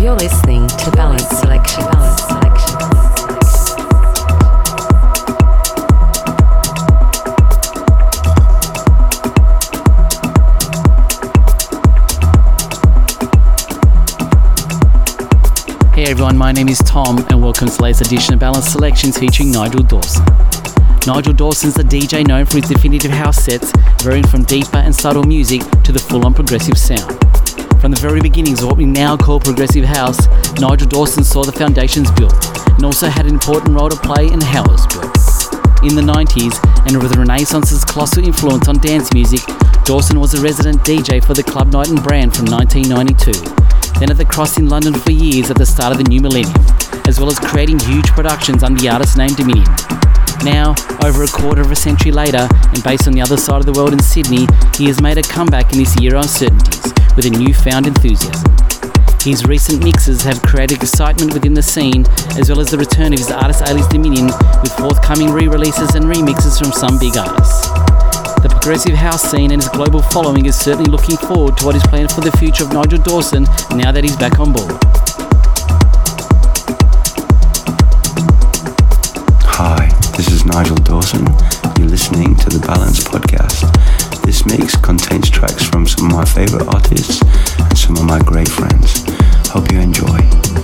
You're listening to Balance Selection. Balance Selection. Hey everyone, my name is Tom, and welcome to latest edition of Balance Selections featuring Nigel Dawson. Nigel Dawson's a DJ known for his definitive house sets, varying from deeper and subtle music to the full on progressive sound. From the very beginnings of what we now call progressive house, Nigel Dawson saw the foundations built and also had an important role to play in how it was built. In the 90s, and with Renaissance's colossal influence on dance music, Dawson was a resident DJ for the Club Night and Brand from 1992, then at the Cross in London for years at the start of the new millennium, as well as creating huge productions under the artist name Dominion. Now, over a quarter of a century later, and based on the other side of the world in Sydney, he has made a comeback in this year of uncertainties with a newfound enthusiasm. His recent mixes have created excitement within the scene, as well as the return of his artist alias Dominion with forthcoming re releases and remixes from some big artists. The progressive house scene and his global following is certainly looking forward to what is planned for the future of Nigel Dawson now that he's back on board. You're listening to the Balance Podcast. This mix contains tracks from some of my favorite artists and some of my great friends. Hope you enjoy.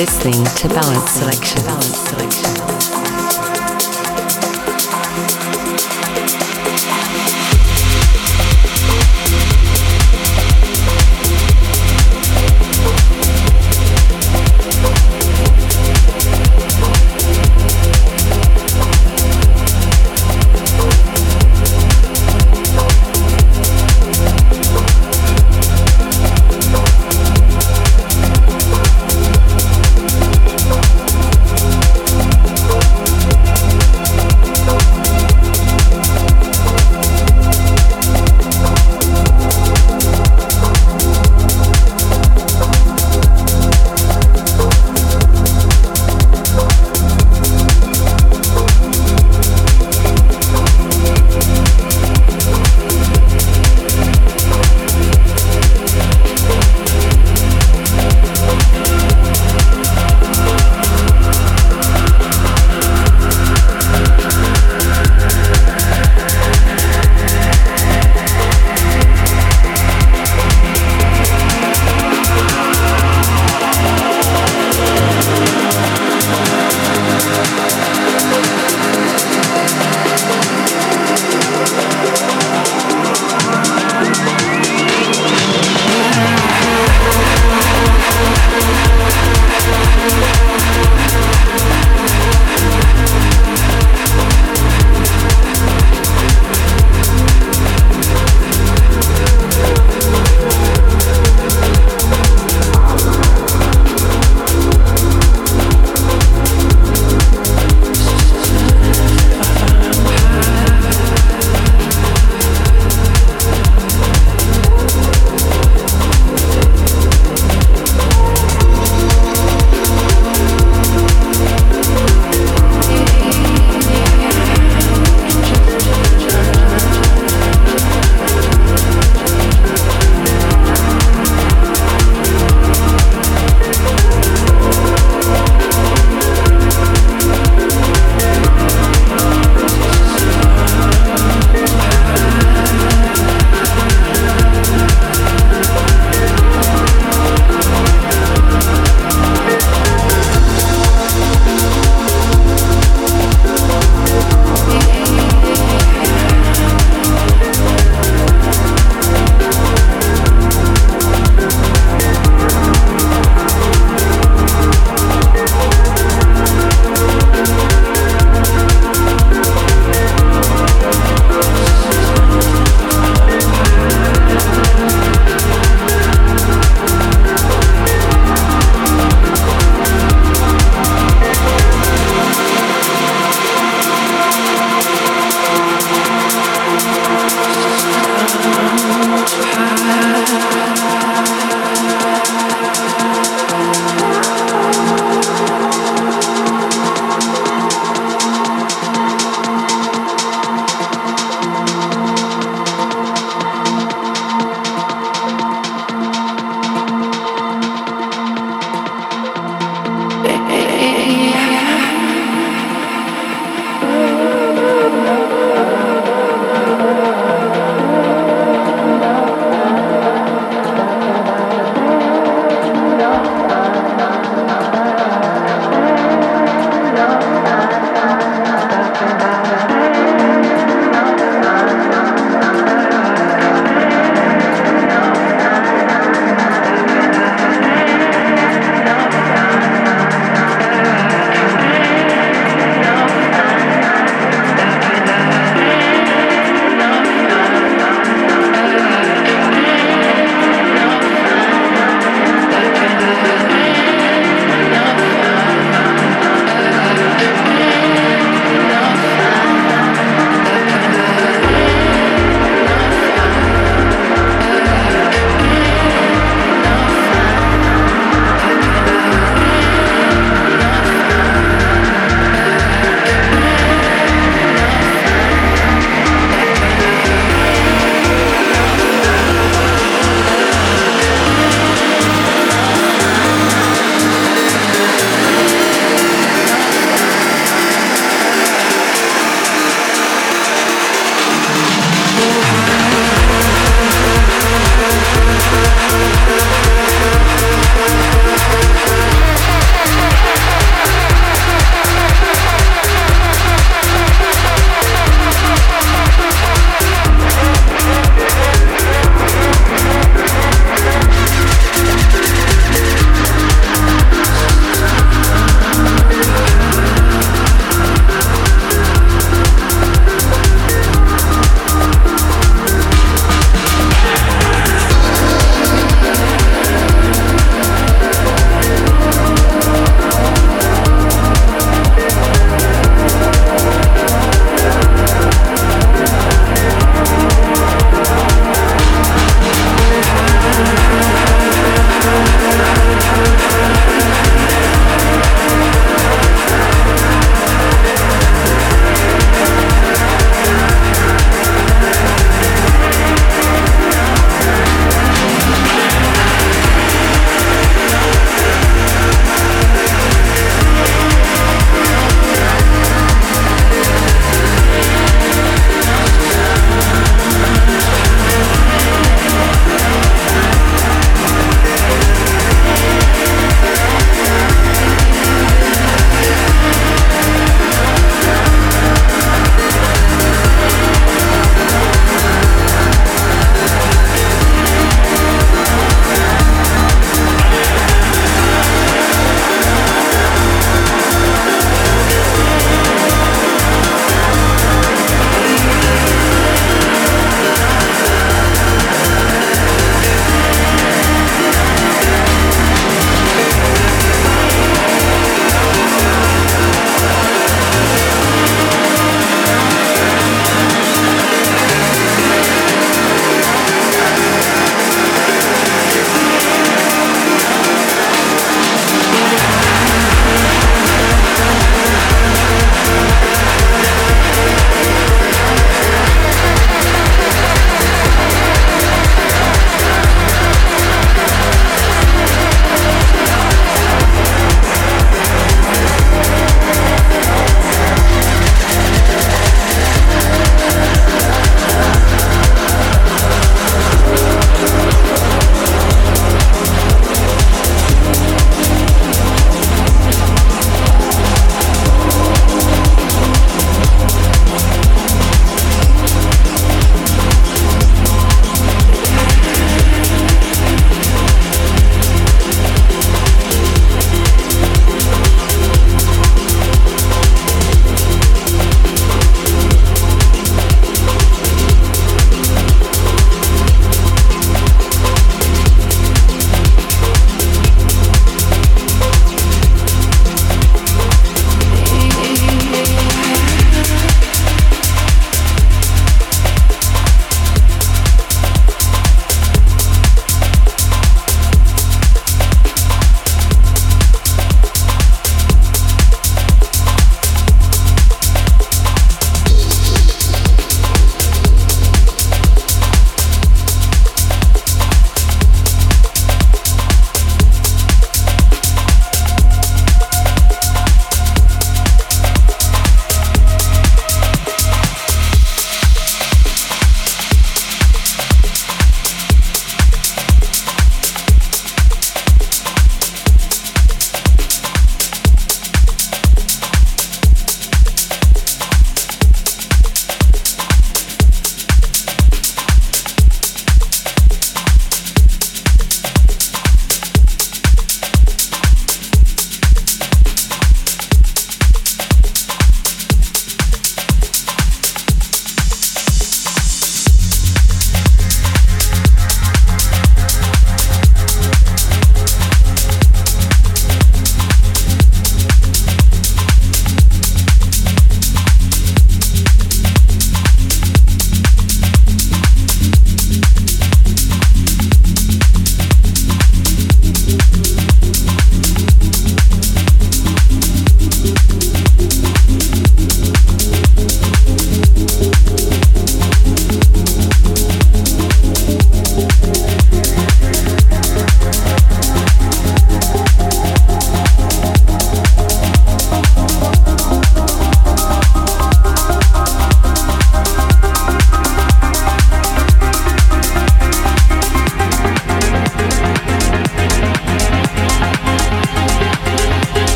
Listening to Balance Selection.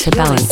To Balance.